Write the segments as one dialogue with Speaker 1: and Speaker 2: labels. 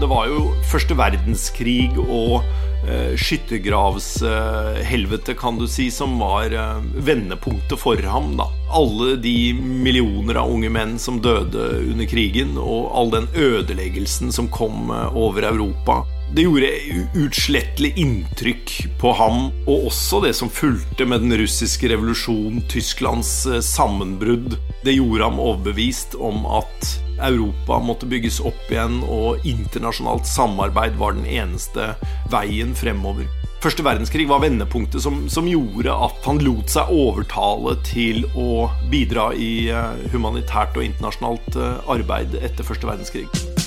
Speaker 1: Det var jo første verdenskrig og eh, skyttergravshelvete, eh, kan du si, som var eh, vendepunktet for ham. da. Alle de millioner av unge menn som døde under krigen, og all den ødeleggelsen som kom eh, over Europa. Det gjorde utslettelig inntrykk på ham, og også det som fulgte med den russiske revolusjonen, Tysklands eh, sammenbrudd. Det gjorde ham overbevist om at Europa måtte bygges opp igjen, og internasjonalt samarbeid var den eneste veien fremover. Første verdenskrig var vendepunktet som, som, gjorde at han lot seg overtale til å bidra i eh, humanitært og internasjonalt eh, arbeid etter første verdenskrig.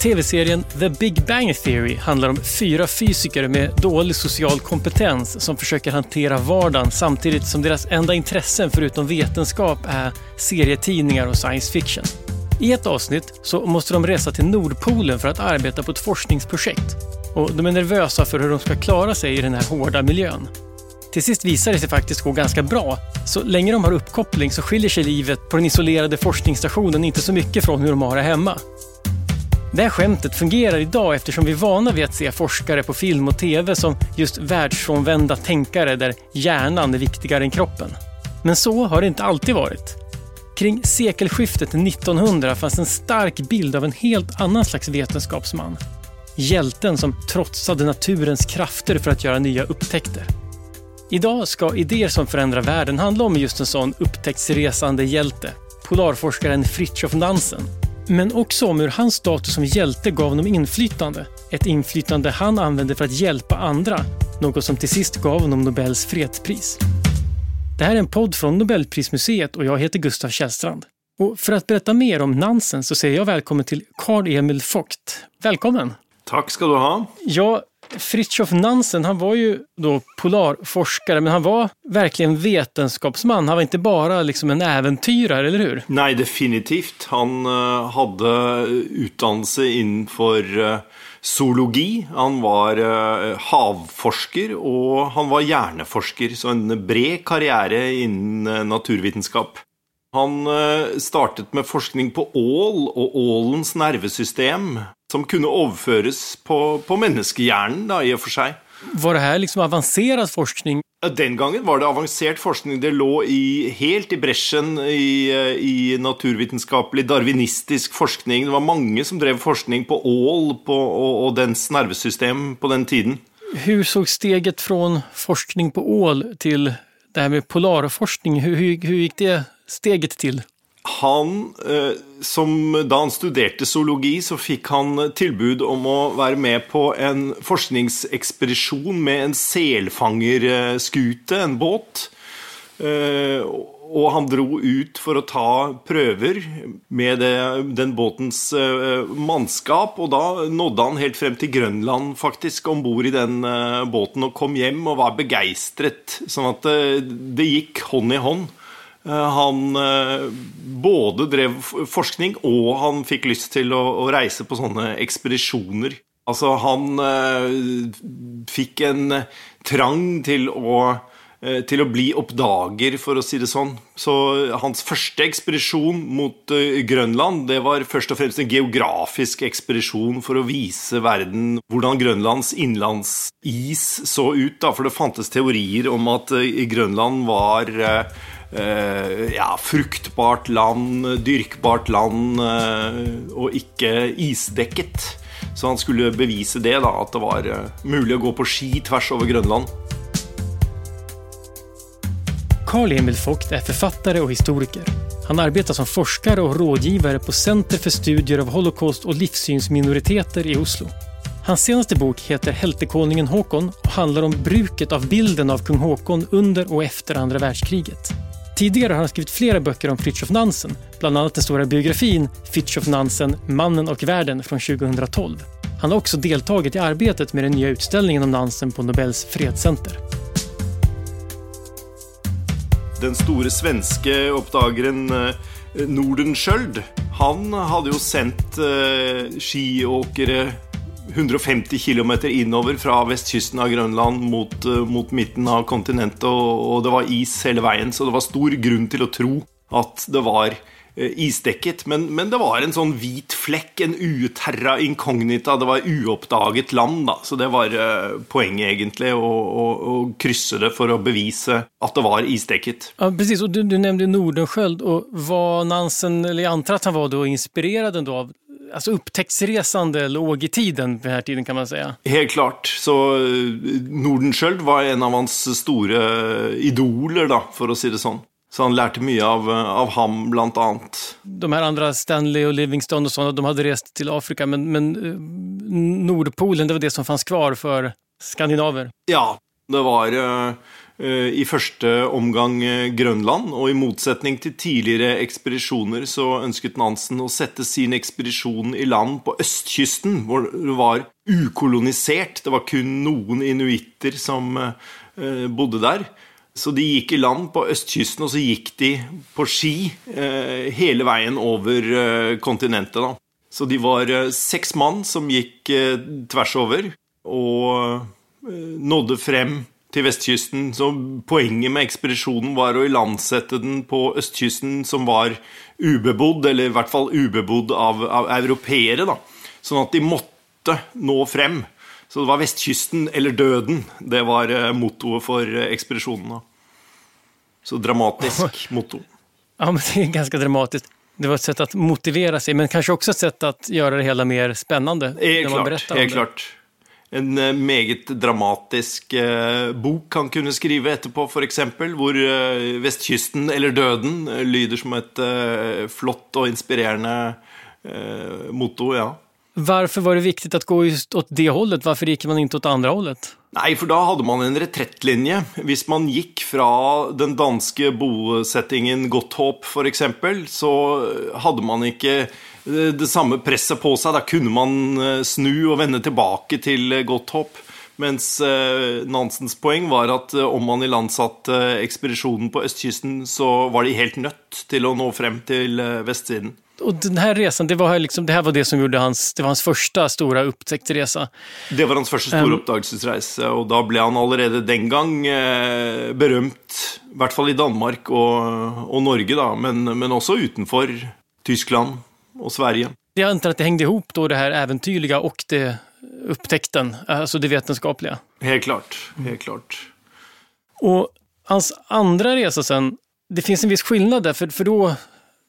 Speaker 2: TV-serien The Big Bang Theory handlar om fyra fysiker med dålig social kompetens som försöker hantera vardagen samtidigt som deras enda intressen förutom vetenskap är serietidningar och science fiction. I ett avsnitt så måste de resa till Nordpolen för att arbeta på ett forskningsprojekt. Och de är nervösa för hur de ska klara sig i den här hårda miljön. Till sist visar det sig faktiskt gå ganska bra. Så länge de har uppkoppling så skiljer sig livet på den isolerade forskningsstationen inte så mycket från hur de har det hemma. Det här skämtet fungerar idag eftersom vi är vana vid att se forskare på film och TV som just världsfrånvända tänkare där hjärnan är viktigare än kroppen. Men så har det inte alltid varit. Kring sekelskiftet 1900 fanns en stark bild av en helt annan slags vetenskapsman. Hjälten som trotsade naturens krafter för att göra nya upptäckter. Idag ska idéer som förändrar världen handla om just en sån upptäcktsresande hjälte, polarforskaren Fritjof Nansen men också om hur hans status som hjälte gav honom inflytande. Ett inflytande han använde för att hjälpa andra, något som till sist gav honom Nobels fredspris. Det här är en podd från Nobelprismuseet och jag heter Gustav Källstrand. Och för att berätta mer om Nansen så säger jag välkommen till Carl Emil Vogt. Välkommen!
Speaker 1: Tack ska du ha.
Speaker 2: Ja, Fritjof Nansen, han var ju då polarforskare, men han var verkligen vetenskapsman. Han var inte bara liksom en äventyrare, eller hur?
Speaker 1: Nej, definitivt. Han uh, hade utdannelse innenfor uh, zoologi. Han var uh, havforsker, og han var hjerneforsker. Så en bred karriere innen naturvitenskap. Han startet med forskning på ål og ålens nervesystem som kunne overføres på, på menneskehjernen, da, i og for seg.
Speaker 2: Var det her liksom avansert forskning?
Speaker 1: Den gangen var det avansert forskning. Det lå i, helt i bresjen i, i, naturvitenskapelig, darwinistisk forskning. Det var mange som drev forskning på ål på, og, og dens nervesystem på den tiden.
Speaker 2: Hvordan så steget fra forskning på ål til det her med polarforskning? Hvordan gikk det steget til?
Speaker 1: Han, eh, som da han studerte zoologi, så fikk han tilbud om å være med på en forskningsekspedisjon med en selfangerskute, en båt. Eh, og han dro ut for å ta prøver med den båtens eh, mannskap. Og da nådde han helt frem til Grønland, faktisk, om bord i den båten. Og kom hjem og var begeistret. Sånn at det gikk hånd i hånd. Eh, han eh, både drev forskning, og han fikk lyst til å, reise på sånne ekspedisjoner. Altså, han eh, fikk en trang til å, til å bli oppdager, for å si det sånn. Så hans første ekspedisjon mot Grønland det var først og fremst en geografisk ekspedisjon for å vise verden hvordan Grønlands innlandsis så ut. Da. For det fantes teorier om at Grønland var ja, fruktbart land, dyrkbart land eh, og ikke isdekket. Så han skulle bevise det, da, at det var eh, mulig å gå på ski tvers over Grønland.
Speaker 2: Carl Emil Vogt er forfatter og historiker. Han arbeider som forsker og rådgiver på Senter for studier av holocaust og livssynsminoriteter i Oslo. Hans seneste bok heter Heltekonungen Håkon og handler om bruket av bilden av kung Håkon under og efter andre verdenskriget. Tidigare har han skrivit flera böcker om Fritjof Nansen, bland annat den stora biografin Fritjof Nansen, Mannen och världen från 2012. Han har också deltagit i arbetet med den nya utställningen om Nansen på Nobels fredscenter.
Speaker 1: Den store svenske oppdageren eh, Nordenskjöld, han hadde jo sendt uh, skiåkere 150 km innover fra vestkysten av Grønland mot, mot midten av kontinentet, og, og det var is hele veien, så det var stor grunn til å tro at det var Eh, isdekket. Men, men, det var en sånn hvit flekk, en uterra incognita. Det var uoppdaget land, da. Så det var uh, poenget, egentlig, å, å, å, krysse det for å bevise at det var isdekket.
Speaker 2: Ja, precis. Og du, du nevnte Nordenskjöld. og var Nansen, eller jeg antar at han var da inspirerad av alltså upptäcktsresande låg i tiden på denne tiden kan man säga.
Speaker 1: Helt klart. Så eh, Nordenskjöld var en av hans store idoler, da, for å si det sånn. Så han lærte mye av, av ham, blant annet.
Speaker 2: De her andre, Stanley og Livingston og sånne, de hadde reist til Afrika, men, men eh, Nordpolen det var det som fantes kvar for skandinaver?
Speaker 1: Ja, det var i første omgang Grønland, og i motsetning til tidligere ekspedisjoner så ønsket Nansen å sette sin ekspedisjon i land på østkysten, hvor det var ukolonisert. Det var kun noen inuitter som uh, bodde der. Så de gikk i land på østkysten, og så gikk de på ski eh, hele veien over eh, kontinentet. da. Så de var eh, seks mann som gikk eh, tvers over, og eh, nådde frem til vestkysten. Så poenget med ekspedisjonen var å ilandsette den på østkysten, som var ubebodd, eller i hvert fall ubebodd av, av europeere. da. Sånn at de måtte nå frem. Så det var vestkysten eller døden. Det var eh, mottoet for ekspedisjonen. ekspedisjonen. Så dramatisk motto.
Speaker 2: Ja, men det er ganske dramatisk. Det var et sett å motivere seg, men kanskje også et sett å gjøre det hele mer spennende?
Speaker 1: Helt klart. helt klart. En eh, meget dramatisk eh, bok han kunne skrive etterpå, f.eks., hvor eh, 'Vestkysten eller døden' lyder som et flott og inspirerende motto. ja.
Speaker 2: Hvorfor var det viktig å gå just åt det holdet? Hvorfor gikk man ikke åt det andre holdet?
Speaker 1: Nei, for da hadde man en retrettlinje. Hvis man gikk fra den danske bosettingen Godthåp f.eks., så hadde man ikke det samme presset på seg. Da kunne man eh, snu og vende tilbake til godt hopp. Mens eh, Nansens poeng var at eh, om man ilandsatte ekspedisjonen på østkysten, så var de helt nødt til å nå frem til vestsiden
Speaker 2: Og denne reisen, det var, liksom, det var det som gjorde hans, det var hans første store opptäcktresa.
Speaker 1: Det var hans første store um, oppdagelsesreise, og da ble han allerede den gang eh, berømt. I hvert fall i Danmark og, og Norge, da, men, men, også utenfor Tyskland og Sverige.
Speaker 2: Jeg antar at det hängde ihop då, det her eventyrlige og det upptäckten, alltså det vetenskapliga.
Speaker 1: Helt klart. Helt klart.
Speaker 2: Og hans andre resa sen, det finnes en viss skillnad där, for, för då,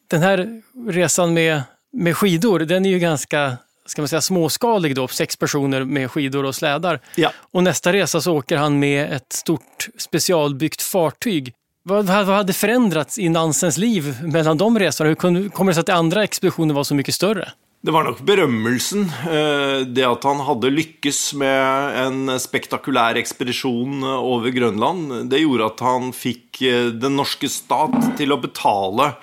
Speaker 2: den här resan med, med skidor, den är ju ganska ska man säga, småskalig då, sex personer med skidor och slädar.
Speaker 1: Ja.
Speaker 2: Och nästa resa så åker han med ett stort specialbyggt fartyg. Vad, vad hade förändrats i Nansens liv mellan de resorna? Hur kommer det sig att andra expeditioner var så mycket större?
Speaker 1: Det var nok berømmelsen. Eh, det at han hadde lykkes med en spektakulær ekspedisjon over Grønland, det gjorde at han fikk eh, den norske stat til å betale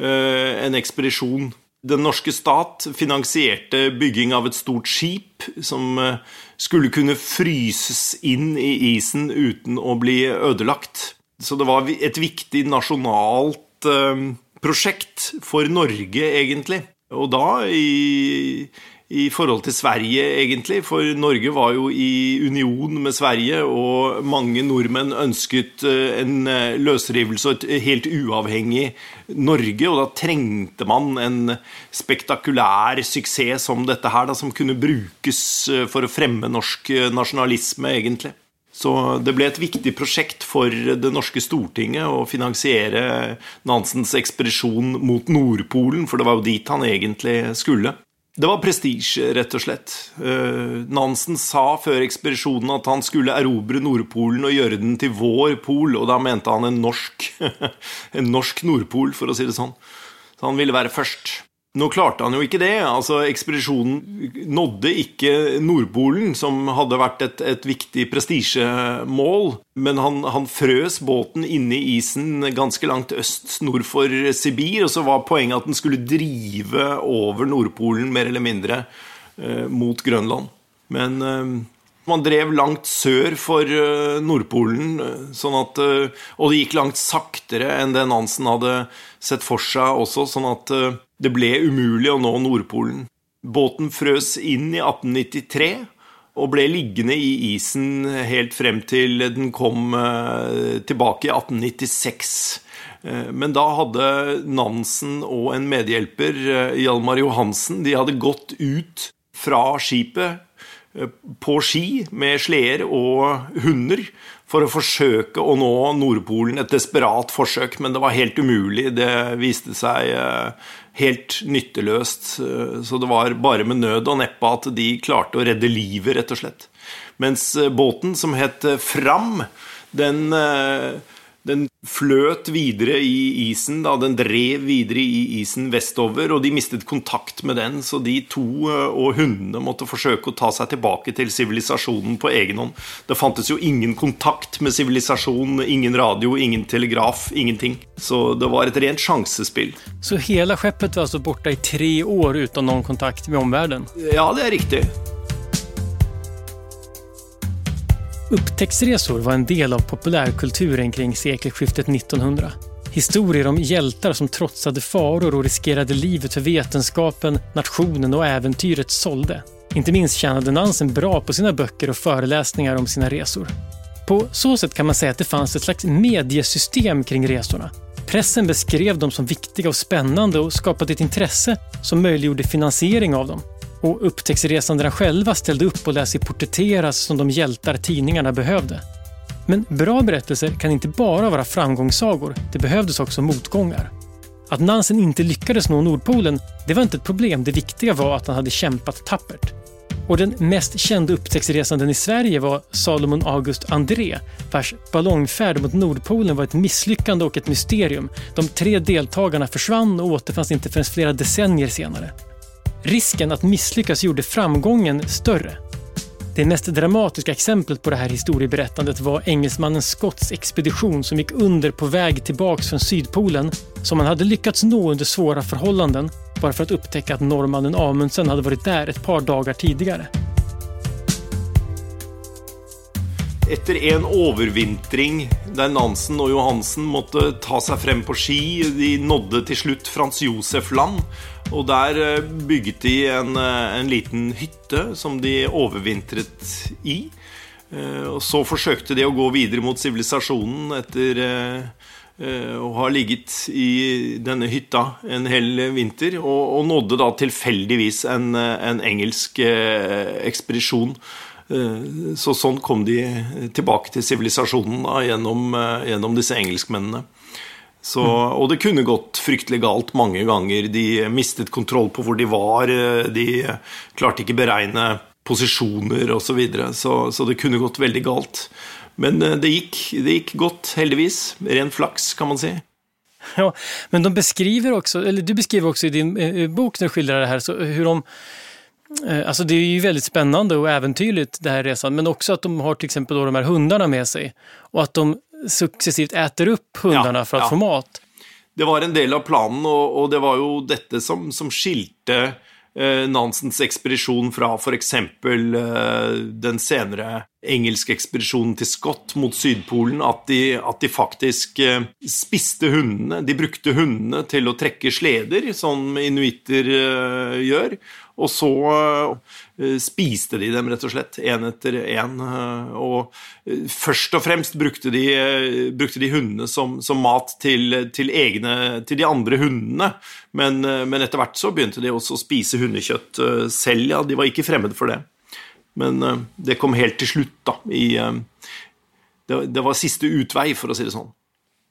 Speaker 1: Eh, en ekspedisjon. Den norske stat finansierte bygging av et stort skip som eh, skulle kunne fryses inn i isen uten å bli ødelagt. Så det var et viktig nasjonalt eh, prosjekt for Norge, egentlig. Og da, i i forhold til Sverige, egentlig. For Norge var jo i union med Sverige, og mange nordmenn ønsket eh, en eh, løsrivelse og et helt uavhengig Norge. Og da trengte man en spektakulær suksess som dette her, da, som kunne brukes eh, for å fremme norsk nasjonalisme, egentlig. Så det ble et viktig prosjekt for det norske Stortinget å finansiere Nansens ekspedisjon mot Nordpolen, for det var jo dit han egentlig skulle. Det var prestisje, rett og slett. Uh, Nansen sa før ekspedisjonen at han skulle erobre Nordpolen og gjøre den til vår pol, og da mente han en norsk, en norsk Nordpol, for å si det sånn. Så han ville være først. Nå klarte han jo ikke det. altså Ekspedisjonen nådde ikke Nordpolen, som hadde vært et, et viktig prestisjemål. Men han, han, frøs båten inne i isen ganske langt øst nord for Sibir. Og så var poenget at den skulle drive over Nordpolen, mer eller mindre, eh, mot Grønland. Men eh, man drev langt sør for eh, Nordpolen, eh, sånn at, eh, og det gikk langt saktere enn det Nansen hadde sett for seg også. sånn at det ble umulig å nå Nordpolen. Båten frøs inn i 1893, og ble liggende i isen helt frem til den kom tilbake i 1896. Men da hadde Nansen og en medhjelper, Hjalmar Johansen, de hadde gått ut fra skipet på ski med sleder og hunder for å forsøke å nå Nordpolen. Et desperat forsøk, men det var helt umulig. Det viste seg eh, helt nytteløst. Eh, så det var bare med nød og neppe at de klarte å redde livet, rett og slett. Mens eh, båten, som het Fram, den den fløt videre i isen, da. den drev videre i isen vestover, og de mistet kontakt med den, så de to eh, og hundene måtte forsøke å ta seg tilbake til sivilisasjonen på egen hånd. Det fantes jo ingen kontakt med sivilisasjonen, ingen radio, ingen telegraf, ingenting. Så det var et rent sjansespill.
Speaker 2: Så hele skeppet var altså borte i tre år uten noen kontakt med omverdenen?
Speaker 1: Ja, det er riktig.
Speaker 2: Upptäcktsresor var en del av populärkulturen kring sekelskiftet 1900. Historier om hjältar som trotsade faror och riskerade livet för vetenskapen, nationen och äventyret sålde. Inte minst tjänade Nansen bra på sina böcker och föreläsningar om sina resor. På så sätt kan man säga att det fanns ett slags mediesystem kring resorna. Pressen beskrev dem som viktiga och spännande och skapade ett intresse som möjliggjorde finansiering av dem. Och upptäcktsresandena själva ställde upp och lät sig porträtteras som de hjältar tidningarna behövde. Men bra berättelser kan inte bara vara framgångssagor, det behövdes också motgångar. Att Nansen inte lyckades nå Nordpolen, det var inte ett problem. Det viktiga var att han hade kämpat tappert. Och den mest kända upptäcktsresanden i Sverige var Salomon August André, vars ballongfärd mot Nordpolen var ett misslyckande och ett mysterium. De tre deltagarna försvann och återfanns inte förrän flera decennier senare. Risken att misslyckas gjorde framgången större. Det mest dramatiska exemplet på det här historieberättandet var engelsmannen Scotts expedition som gick under på väg tillbaks från Sydpolen som han hade lyckats nå under svåra förhållanden bara för att upptäcka att norrmannen Amundsen hade varit där ett par dagar tidigare.
Speaker 1: Etter en overvintring der Nansen og Johansen måtte ta seg frem på ski, de nådde til slutt Frans Josef land, og der eh, bygget de en, eh, en liten hytte som de overvintret i. Eh, og så forsøkte de å gå videre mot sivilisasjonen etter å ha ligget i denne hytta en hel vinter, og, og nådde da tilfeldigvis en, en engelsk ekspedisjon. Så sånn kom de tilbake til sivilisasjonen gjennom, gjennom disse engelskmennene. Så, og det kunne gått fryktelig galt mange ganger. De mistet kontroll på hvor de var. De klarte ikke beregne posisjoner osv. Så, videre. så Så det kunne gått veldig galt. Men eh, det gikk, det gikk godt, heldigvis. Ren flaks, kan man si.
Speaker 2: Ja, men de beskriver også, eller du beskriver også i din eh, bok når du skildrer det her, så hur de eh, Alltså det er jo veldig spennende og eventyrlig det här resan, men også at de har till exempel de här hundarna med seg og at de suksessivt äter upp hundarna ja, för att ja. få mat.
Speaker 1: Det var en del av planen, og, og det var jo dette som, som skilte eh, Nansens ekspedisjon fra f.eks. Eh, den senere engelske ekspedisjonen til Scott mot Sydpolen, at de, at de faktisk eh, spiste hundene. De brukte hundene til å trekke sleder, som inuitter eh, gjør. Og så spiste de dem rett og slett, én etter én. Uh, og uh, først og fremst brukte de, brukte de hundene som, som mat til, til, egne, til, de andre hundene. Men, men, etter hvert så begynte de også å spise hundekjøtt selv, ja. De var ikke fremmede for det. Men det kom helt til slutt, da. I, det, det var siste utvei, for å si det sånn.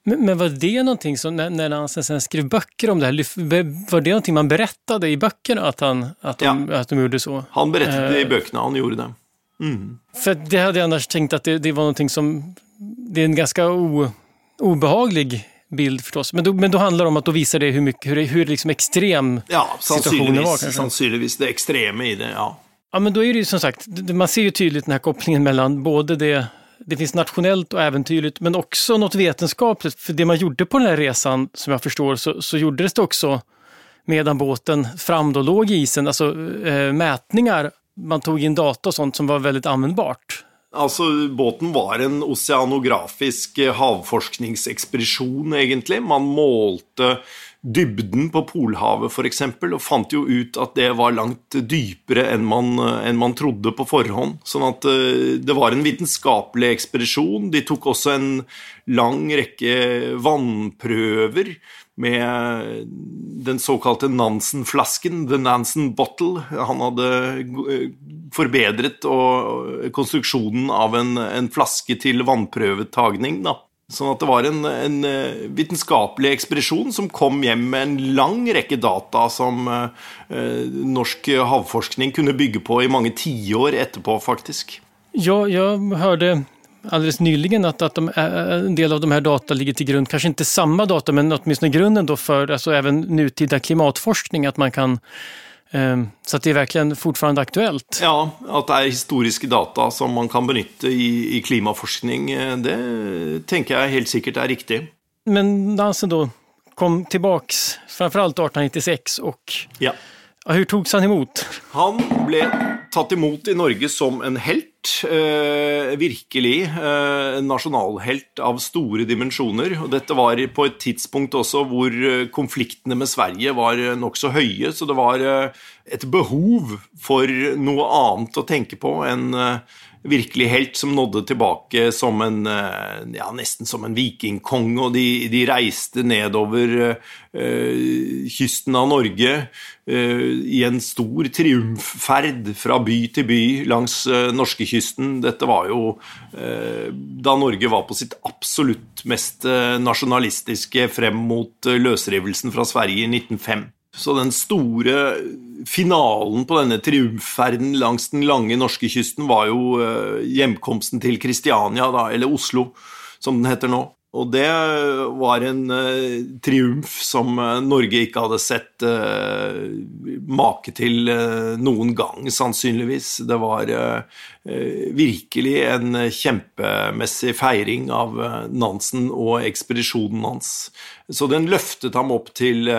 Speaker 2: Men, men, var det någonting som, när, när han sen skrev böcker om det här, var det någonting man berättade i böckerna att, han, att, de, ja. att de gjorde så?
Speaker 1: Han berättade det i böckerna, han gjorde det.
Speaker 2: Mm. För det hade jag annars tänkt att det, det var någonting som, det är en ganska o, obehaglig bild förstås. Men då, men då handlar det om att då visar det hur, mycket, hur, hur liksom extrem
Speaker 1: ja, situationen var. Ja, sannsynligvis det extrema i det, ja.
Speaker 2: Ja, men då är det ju som sagt, man ser ju tydligt den här kopplingen mellan både det det finns nationellt och äventyrligt, men också något vetenskapligt. För det man gjorde på den här resan, som jag förstår, så, så gjordes det också medan båten fram då låg i isen, alltså eh, mätningar. Man tog in data och sånt som var väldigt användbart.
Speaker 1: Altså, Båten var en oceanografisk havforskningsexpedition havforskningsekspedisjon, egentlig. Man målte dybden på Polhavet f.eks., og fant jo ut at det var langt dypere enn man, enn man, trodde på forhånd. Sånn at det var en vitenskapelig ekspedisjon. De tok også en lang rekke vannprøver med den såkalte Nansen-flasken, The Nansen Bottle. Han hadde forbedret konstruksjonen av en, en flaske til vannprøvetagning. da. Sånn at det var en, en, eh, vitenskapelig ekspedisjon som kom hjem med en lang rekke data som eh, norsk havforskning kunne bygge på i mange tiår etterpå, faktisk.
Speaker 2: Ja, jeg hørte alldeles nyligen at, at de, eh, en del av de her data ligger til grunn, kanskje ikke samme data, men åtminstone grunnen for altså, even nutida klimatforskning, at man kan Ehm, så det er virkelig fortfarande aktuelt?
Speaker 1: Ja, at det er historiske data som man kan benytte i, i klimaforskning, eh, det tenker jeg helt sikkert er riktig.
Speaker 2: Men Nansen da kom tilbake, framfor alt 1896, og ja. Hvordan tok han imot?
Speaker 1: Han ble tatt imot i Norge som en helt. Eh, virkelig eh, en nasjonalhelt av store dimensjoner. Og dette var på et tidspunkt også hvor eh, konfliktene med Sverige var nokså høye, så det var eh, et behov for noe annet å tenke på enn eh, virkelig helt som nådde tilbake som en eh, ja, nesten som en vikingkong, og de, de reiste nedover uh, kysten av Norge uh, i en stor triumfferd fra by til by langs uh, norskekysten. Dette var jo da Norge var på sitt absolutt mest nasjonalistiske frem mot løsrivelsen fra Sverige i 1905. Så den store finalen på denne triumfferden langs den lange norskekysten var jo eh, hjemkomsten til Kristiania, da, eller Oslo, som den heter nå. Og det var en uh, triumf som uh, Norge ikke hadde sett make til noen gang, sannsynligvis. Det var virkelig en kjempemessig feiring av Nansen og ekspedisjonen hans. Så den løftet ham opp til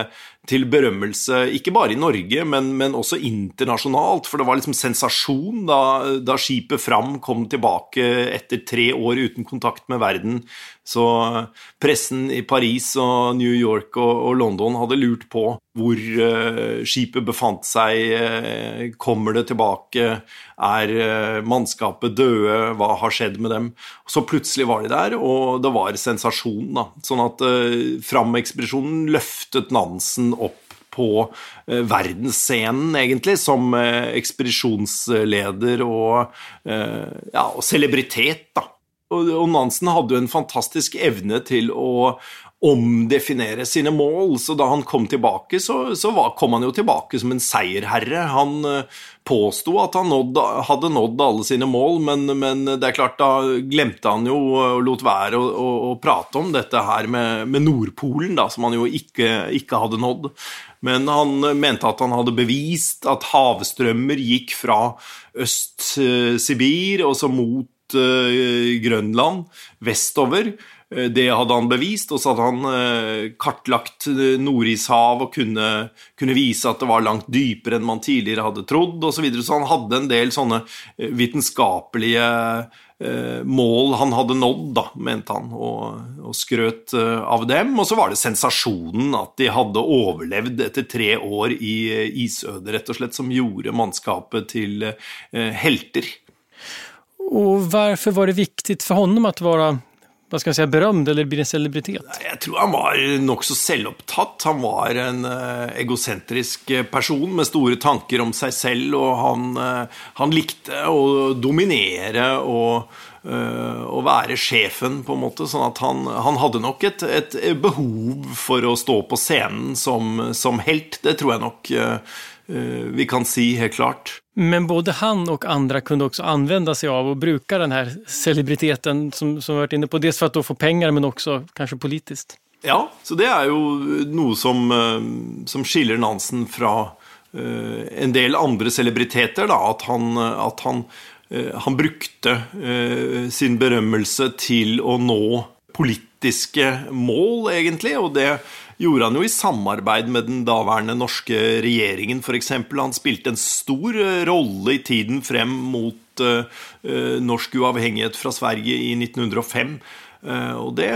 Speaker 1: til berømmelse, ikke bare i Norge, men, men, også internasjonalt. For det var liksom sensasjon da, da, skipet Fram kom tilbake etter tre år uten kontakt med verden. Så pressen i Paris og New York og, og London hadde lurt på hvor uh, skipet befant seg. Uh, kommer det tilbake? Er uh, mannskapet døde? Hva har skjedd med dem? Så plutselig var de der, og det var sensasjon. da. Sånn at Fram-ekspedisjonen løftet Nansen opp på verdensscenen, egentlig, som ekspedisjonsleder og, ja, og celebritet, da. Og Nansen hadde jo en fantastisk evne til å omdefinere sine mål. Så da han kom tilbake, så, så kom han jo tilbake som en seierherre. Han uh, påsto at han nådd, hadde nådd alle sine mål, men, men, det er klart, da glemte han jo og lot være å, å, å prate om dette her med, med, Nordpolen, da, som han jo ikke, ikke hadde nådd. Men han mente at han hadde bevist at havstrømmer gikk fra Øst-Sibir og så mot Eh, Grønland vestover. Eh, det hadde han bevist, og så hadde han eh, kartlagt Nordishav og kunne, kunne, vise at det var langt dypere enn man tidligere hadde trodd, osv. Så, videre. så han hadde en del sånne vitenskapelige mål han hadde nådd, da, mente han, og, og skrøt av dem. Og så var det sensasjonen at de hadde overlevd etter tre år i isødet, rett og slett, som gjorde mannskapet til helter.
Speaker 2: Og hvorfor var det viktig for honom å være hva skal jeg si, berømt eller blir en celebritet?
Speaker 1: Jeg tror han var nokså selvopptatt. Han var en uh, egosentrisk person med store tanker om seg selv, og han, uh, han likte å dominere og å være sjefen, på en måte. Sånn at han, han hadde nok et, et, behov for å stå på scenen som, som helt. Det tror jeg nok vi kan si helt klart.
Speaker 2: Men både han og andre kunne også anvende seg av og bruke denne celebriteten som, som vi vært inne på, dels for å få penger, men også kanskje politisk.
Speaker 1: Ja, så det er jo noe som, eh, som skiller Nansen fra uh, en del andre celebriteter. Da, at han, at han, han brukte sin berømmelse til å nå politiske mål, egentlig. Og det gjorde han jo i samarbeid med den daværende norske regjeringen, f.eks. Han spilte en stor eh, rolle i tiden frem mot uh, norsk uavhengighet fra Sverige i 1905. Eh, og det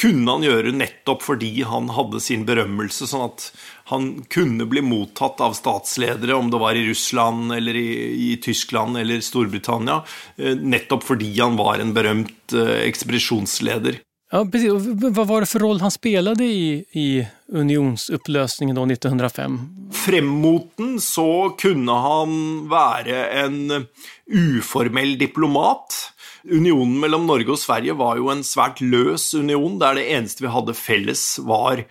Speaker 1: kunne han gjøre nettopp fordi han hadde sin berømmelse, sånn at han kunne bli mottatt av statsledere, om det var i Russland eller i, i Tyskland eller Storbritannia, eh, nettopp fordi han var en berømt eh, ekspedisjonsleder.
Speaker 2: Ja, precis. Hva var det for roll han spelade i, i unionsoppløsningen 1905?
Speaker 1: Fremmoten så kunne han være en uformell diplomat. Unionen mellom Norge og Sverige var jo en svært løs union, der det eneste vi hadde felles, var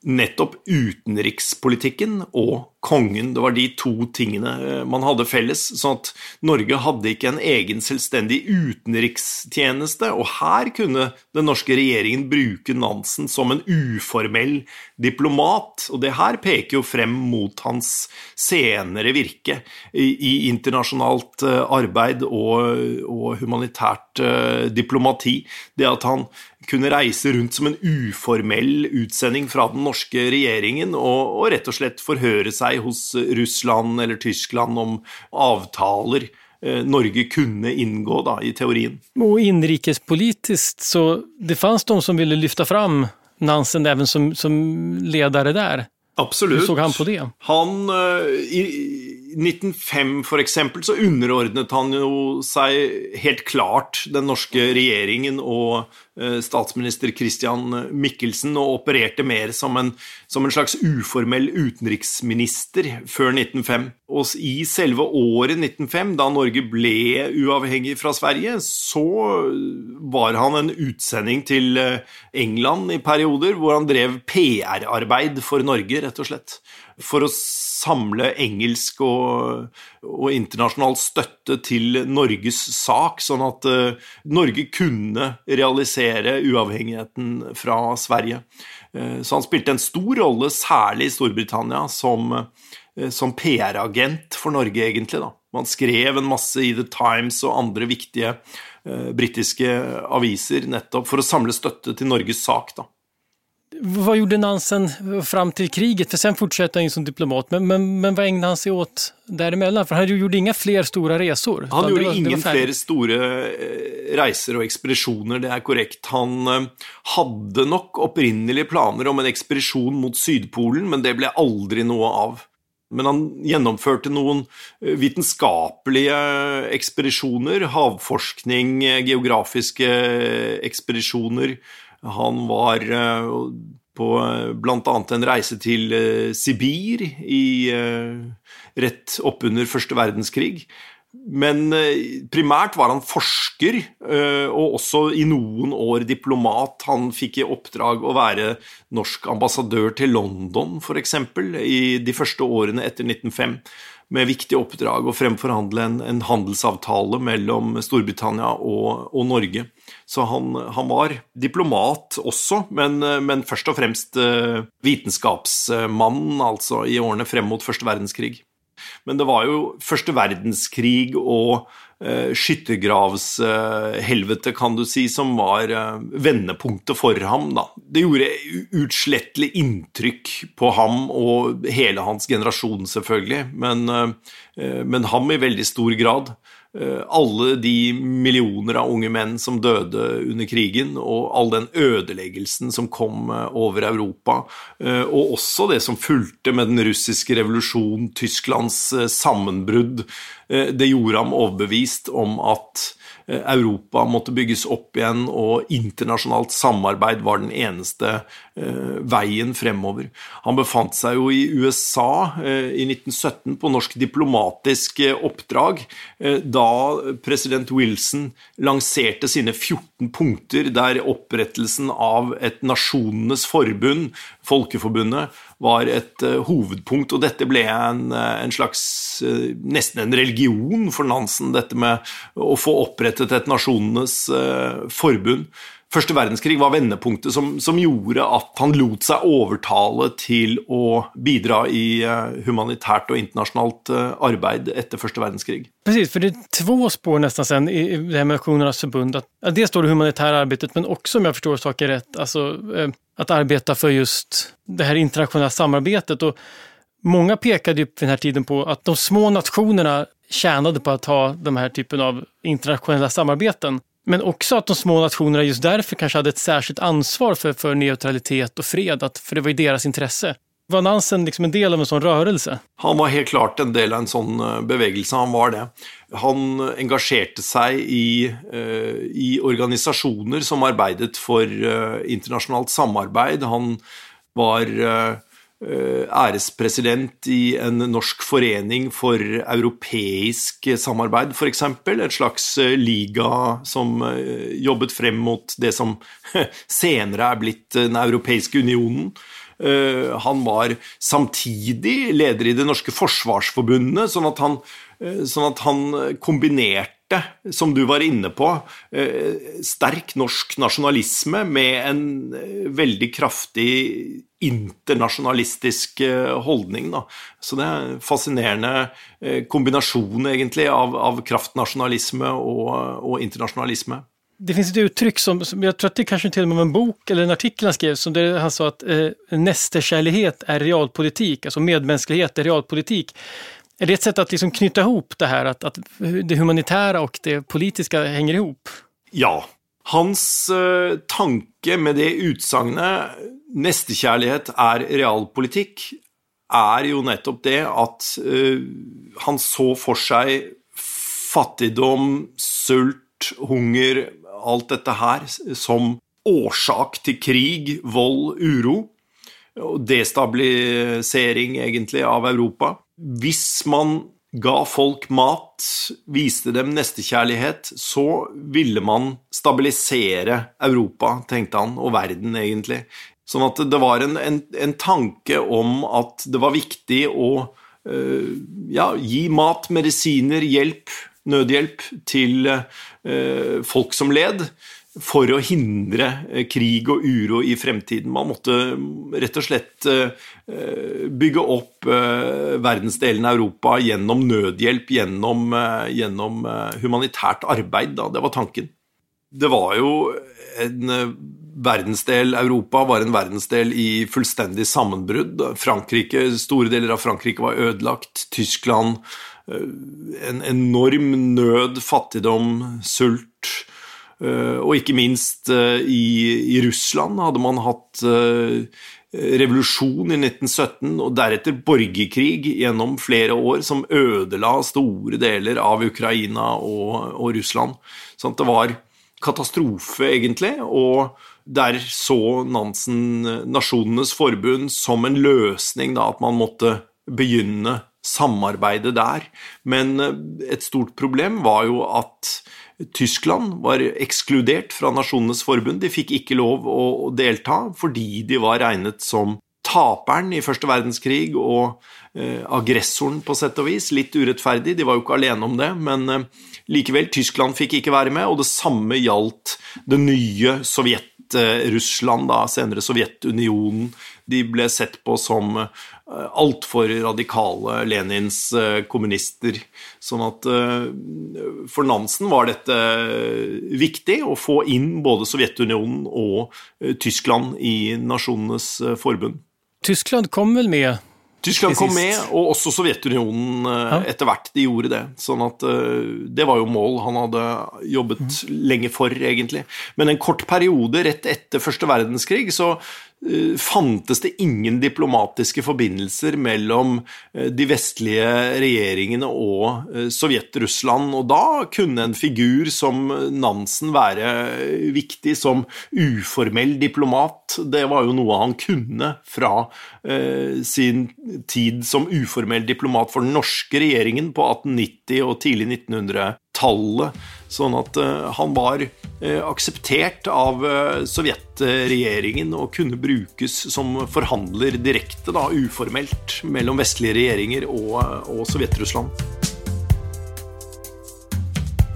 Speaker 1: nettopp utenrikspolitikken og kongen. Det var de to tingene eh, man hadde felles. sånn at Norge hadde ikke en egen selvstendig utenrikstjeneste. Og her kunne den norske regjeringen bruke Nansen som en uformell diplomat. Og det her peker jo frem mot hans senere virke i, internasjonalt eh, arbeid og, og humanitært uh, diplomati. Det at han kunne reise rundt som en uformell utsending fra den norske regjeringen og, og rett og slett forhøre seg hos Russland eller Tyskland om avtaler eh, Norge kunne inngå, da, i teorien.
Speaker 2: Og innenrikspolitisk, så det fantes de som ville løfte fram Nansen even som, som leder der?
Speaker 1: Absolutt.
Speaker 2: Hvordan så han på det?
Speaker 1: Han, eh, I 1905 f.eks. så underordnet han jo seg helt klart den norske regjeringen og Eh, statsminister Christian Michelsen og opererte mer som en, som en, slags uformell utenriksminister før 1905. Og i selve året 1905, da Norge ble uavhengig fra Sverige, så var han en utsending til eh, England i perioder, hvor han drev PR-arbeid for Norge, rett og slett. For å samle engelsk og, og internasjonal støtte til Norges sak, sånn at uh, Norge kunne realisere uavhengigheten fra Sverige. Uh, så han spilte en stor rolle, særlig i Storbritannia, som, uh, som PR-agent for Norge, egentlig. da. Man skrev en masse i The Times og andre viktige britiske aviser nettopp for å samle støtte til Norges sak. da.
Speaker 2: Hva gjorde Nansen fram til kriget? For sen fortsatte han som diplomat, men, men, men hva egnet han seg åt derimellom? For han gjorde ingen flere store reiser?
Speaker 1: Han gjorde var, ingen flere store eh, reiser og ekspedisjoner, det er korrekt. Han eh, hadde nok opprinnelige planer om en ekspedisjon mot Sydpolen, men det ble aldri noe av. Men han gjennomførte noen eh, vitenskapelige ekspedisjoner, havforskning, geografiske ekspedisjoner han var eh, på eh, bl.a. en reise til eh, Sibir i, rett oppunder første verdenskrig. Men primært var han forsker, og også i noen år diplomat. Han fikk i oppdrag å være norsk ambassadør til London, f.eks., i de første årene etter 1905 med viktig oppdrag å fremforhandle en, en handelsavtale mellom Storbritannia og, og Norge. Så han, han, var diplomat også, men, men først og fremst uh, vitenskapsmann, altså i årene frem mot første verdenskrig. Men det var jo første verdenskrig og eh, skyttergravshelvete, eh, kan du si, som var eh, vendepunktet for ham. Da. Det gjorde utslettelig inntrykk på ham og hele hans generasjon, selvfølgelig, men, men ham i veldig stor grad. Eh, alle de millioner av unge menn som døde under krigen, og all den ødeleggelsen som kom eh, over Europa, eh, og også det som fulgte med den russiske revolusjonen, Tysklands sammenbrudd, det gjorde ham overbevist om at Europa måtte bygges opp igjen, og internasjonalt samarbeid var den eneste eh, veien fremover. Han befant seg jo i USA eh, i 1917 på norsk diplomatisk oppdrag da president Wilson lanserte sine 14 punkter der opprettelsen av et nasjonenes forbund, Folkeforbundet, var et uh, hovedpunkt, og dette ble en, uh, en slags uh, nesten en religion for Nansen, dette med å få opprettet et nasjonenes forbund. Første verdenskrig var vendepunktet som, som, gjorde at han lot seg overtale til å bidra i humanitært og internasjonalt arbeid etter første verdenskrig.
Speaker 2: Precis, for det er to spår nesten sen i det her med Nasjonenes forbund. At, at det står det humanitære arbeidet, men også, om jeg forstår saken rett, altså att arbeide for just det her internasjonale samarbetet. og många pekade ju på den tiden på at de små nationerna tjänade på å ha denne typen av internationella samarbeten. Men också att de små nationerna just därför kanske hade ett särskilt ansvar för, för neutralitet och fred, att, för det var i deras intresse. Var Nansen liksom en del av en sånn rørelse?
Speaker 1: Han var helt klart en del av en sånn eh, bevegelse, han var det. Han engasjerte seg i, uh, i organisasjoner som arbeidet for uh, internasjonalt samarbeid. Han var ærespresident i en norsk forening for europeisk samarbeid, f.eks. En slags liga som jobbet frem mot det som senere er blitt Den europeiske unionen. Han var samtidig leder i det norske forsvarsforbundet, sånn at han, sånn at han kombinerte som du var inne på, sterk norsk nasjonalisme med en veldig kraftig internasjonalistisk holdning. Da. Så det er en fascinerende kombinasjon, egentlig, av, av kraftnasjonalisme og, og internasjonalisme.
Speaker 2: Det finns ett uttryck som, som, jeg tror att det kanske till och med en bok eller en artikel han skrev, som det, han sa at eh, nästekärlighet er realpolitik, altså medmänsklighet er realpolitik. Är det ett sätt att liksom knyta ihop det här, att, att det humanitära och det politiska hänger ihop?
Speaker 1: Ja. Hans uh, tanke med det utsagnet 'nestekjærlighet er realpolitikk', er jo nettopp det at uh, han så for seg fattigdom, sult, hunger, alt dette her som årsak til krig, vold, uro og destabilisering, egentlig, av Europa. Hvis man ga folk mat, viste dem nestekjærlighet, så ville man stabilisere Europa, tenkte han, og verden, egentlig. Sånn at det var en, en, en tanke om at det var viktig å øh, ja, gi mat, medisiner, hjelp, nødhjelp til øh, folk som led for å hindre krig og uro i fremtiden. Man måtte rett og slett bygge opp verdensdelen av Europa gjennom nødhjelp, gjennom, gjennom humanitært arbeid. Da. Det var tanken. Det var jo en verdensdel Europa var en verdensdel i fullstendig sammenbrudd. Frankrike, Store deler av Frankrike var ødelagt. Tyskland En enorm nød, fattigdom, sult. Og ikke minst i, i Russland hadde man hatt revolusjon i 1917 og deretter borgerkrig gjennom flere år som ødela store deler av Ukraina og, og Russland. Sånn det var katastrofe, egentlig. og der så Nansen Nasjonenes forbund som en løsning, da, at man måtte begynne samarbeidet der. Men et stort problem var jo at Tyskland var ekskludert fra Nasjonenes forbund. De fikk ikke lov å delta fordi de var regnet som taperen i første verdenskrig og eh, aggressoren, på sett og vis. Litt urettferdig, de var jo ikke alene om det, men eh, likevel, Tyskland fikk ikke være med, og det samme gjaldt det nye Sovjet-Russland, da, senere Sovjetunionen. De ble sett på som altfor radikale Lenins kommunister. Sånn at for Nansen var dette viktig å få inn både Sovjetunionen og Tyskland i Nasjonenes forbund.
Speaker 2: Tyskland kom vel med
Speaker 1: Tyskland kom med, og også Sovjetunionen etter hvert. De gjorde det. Sånn at det var jo mål han hadde jobbet mm. lenge for, egentlig. Men en kort periode rett etter første verdenskrig så fantes det ingen diplomatiske forbindelser mellom de vestlige regjeringene og Sovjet-Russland, og da kunne en figur som Nansen være viktig som uformell diplomat. Det var jo noe han kunne fra sin tid som uformell diplomat for den norske regjeringen på 1890- og tidlig 1900-tallet. Sånn at han var akseptert av sovjetregjeringen og kunne brukes som forhandler direkte, da, uformelt, mellom vestlige regjeringer og, og Sovjet-Russland.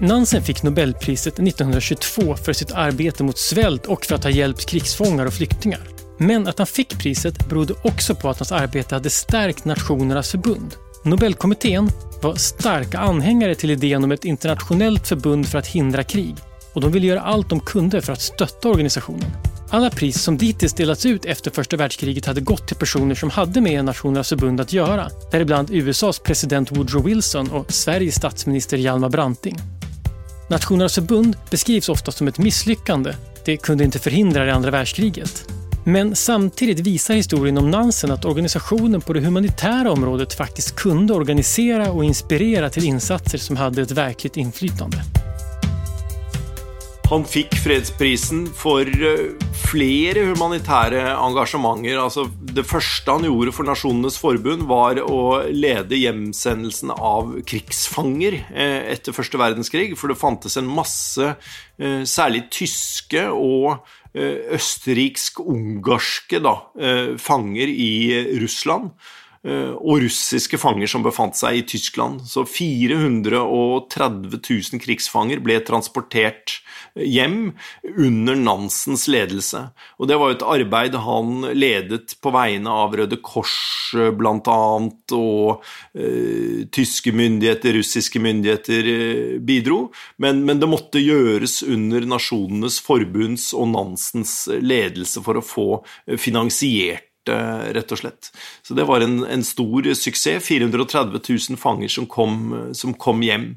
Speaker 2: Nansen fikk Nobelpriset 1922 for sitt arbeid mot svält og for å ha hjulpet krigsfanger og flyktninger. Men at han fikk priset berodde også på at hans arbeid hadde stärkt Nasjonenes forbund. Nobelkomiteen var starka anhängare til ideen om et internasjonelt forbund for å hindre krig og de ville gjøre alt de kunne for å støtte organisasjonen. Alle pris som dittills delats ut efter första världskriget hade gått till personer som hade med Nationernas förbund att göra, däribland USAs president Woodrow Wilson och Sveriges statsminister Hjalmar Branting. Nationernas förbund beskrivs ofta som ett misslyckande. Det kunde inte förhindra det andra världskriget. Men samtidigt visar historien om Nansen at organisationen på det humanitära området faktisk kunde organisera og inspirere til insatser som hadde et verkligt inflytande.
Speaker 1: Han fikk fredsprisen for eh, flere humanitære engasjementer. Altså, det første han gjorde for Nasjonenes forbund, var å lede hjemsendelsen av krigsfanger eh, etter første verdenskrig. For det fantes en masse, eh, særlig tyske og østerriksk-ungarske fanger i Russland og russiske fanger som befant seg i Tyskland. Så 430 000 krigsfanger ble transportert hjem under Nansens ledelse. Og det var jo et arbeid han ledet på vegne av Røde Kors bl.a., og eh, tyske myndigheter, russiske myndigheter eh, bidro. Men, men, det måtte gjøres under Nasjonenes forbunds og Nansens ledelse for å få eh, finansiert rett og slett. Så det var en, en stor suksess. 430 000 fanger som kom, som kom hjem.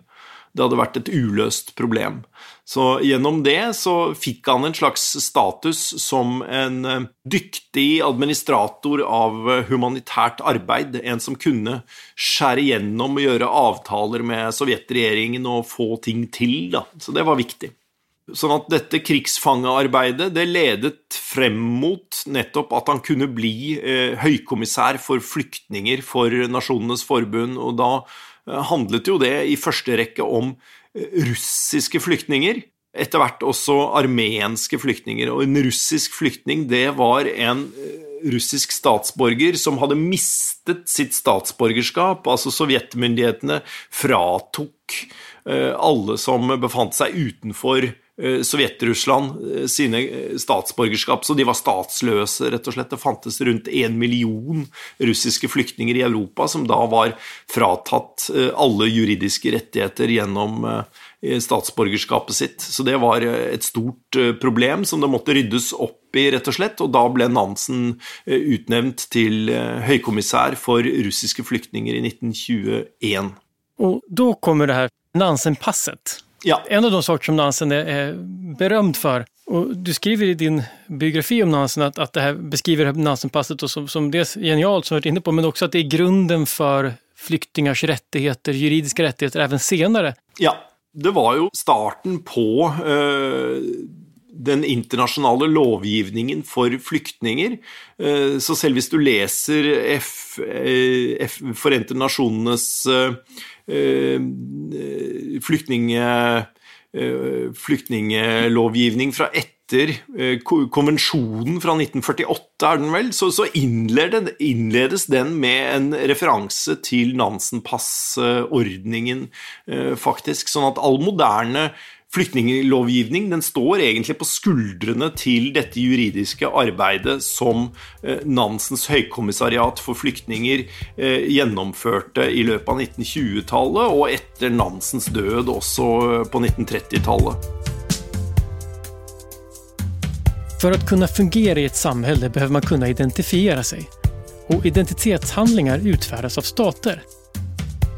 Speaker 1: Det hadde vært et uløst problem. Så gjennom det så fikk han en slags status som en eh, dyktig administrator av eh, humanitært arbeid. En som kunne skjære gjennom og gjøre avtaler med sovjetregjeringen og få ting til. Da. Så det var viktig. Sånn at dette krigsfangearbeidet det ledet frem mot nettopp at han kunne bli eh, høykommissær for flyktninger for Nasjonenes forbund, og da Eh, handlet jo det i første rekke om eh, russiske flyktninger. Etter hvert også armenske flyktninger. Og en russisk flyktning, det var en eh, russisk statsborger som hadde mistet sitt statsborgerskap. Altså sovjetmyndighetene fratok alle som befant seg utenfor Eh, Sovjet-Russland eh, sine eh, statsborgerskap, så de var statsløse, rett og slett. Det fantes rundt én million russiske flyktninger i Europa som da var fratatt alle juridiske rettigheter gjennom statsborgerskapet sitt. Så det var et stort problem som det måtte ryddes opp i, rett og slett. Og da ble Nansen utnevnt til høykommissær for russiske flyktninger i 1921.
Speaker 2: Og da kommer det her Nansen-passet.
Speaker 1: Ja.
Speaker 2: En av de saker som Nansen er är berömd för, och du skriver i din biografi om Nansen att, att det här beskriver Nansenpasset som, som dels genialt, som vi varit inne på, men också att det är grunden för flyktingers rättigheter, juridiska rättigheter, även senere.
Speaker 1: Ja, det var jo starten på øh, den internasjonale lovgivningen for flyktninger. Eh, så selv hvis du leser F, F, Forente nasjonenes Eh, flyktning, flyktninglovgivning flyktningelovgivning fra etter eh, konvensjonen fra 1948, er den vel, så, så innledes, innledes den med en referanse til Nansen-passordningen, faktisk. Sånn at all moderne flyktninglovgivning den står egentlig på skuldrene til dette juridiske arbeidet som eh, Nansens høykommissariat for flyktninger eh, gjennomførte i løpet av 1920-tallet, og etter Nansens død også eh, på 1930-tallet.
Speaker 2: For å kunne fungere i et samfunn behøver man kunne identifiere seg. Og identitetshandlinger utføres av stater.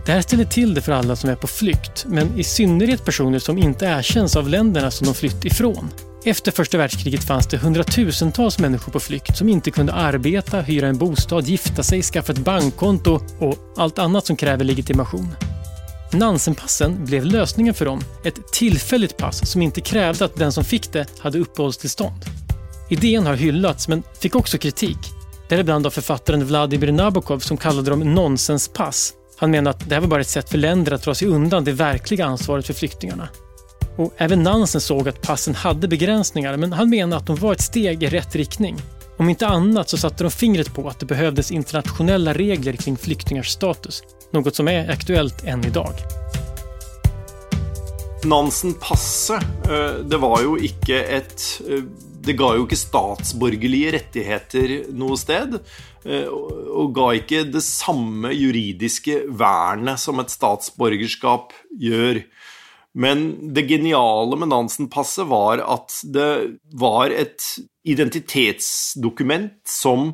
Speaker 2: Det här ställer till det för alla som är på flykt, men i synnerhet personer som inte erkänns av länderna som de flytt ifrån. Efter första världskriget fanns det hundratusentals människor på flykt som inte kunde arbeta, hyra en bostad, gifta sig, skaffa ett bankkonto och allt annat som kräver legitimation. Nansenpassen blev lösningen för dem, ett tillfälligt pass som inte krävde att den som fick det hade uppehållstillstånd. Idén har hyllats men fick också kritik, däribland av författaren Vladimir Nabokov som kallade dem nonsenspass han mener att det var bara ett sätt för länder att dra sig undan det verkliga ansvaret för flyktingarna. Och även Nansen såg att passen hade begränsningar, men han mener att de var ett steg i rätt riktning. Om inte annat så satte de fingret på att det behövdes internationella regler kring flyktingars status, något som är aktuellt än idag.
Speaker 1: Nansen-passet, eh, det var jo ikke et eh, Det ga jo ikke statsborgerlige rettigheter noe sted. Eh, og ga ikke det samme juridiske vernet som et statsborgerskap gjør. Men det geniale med Nansen-passet var at det var et identitetsdokument som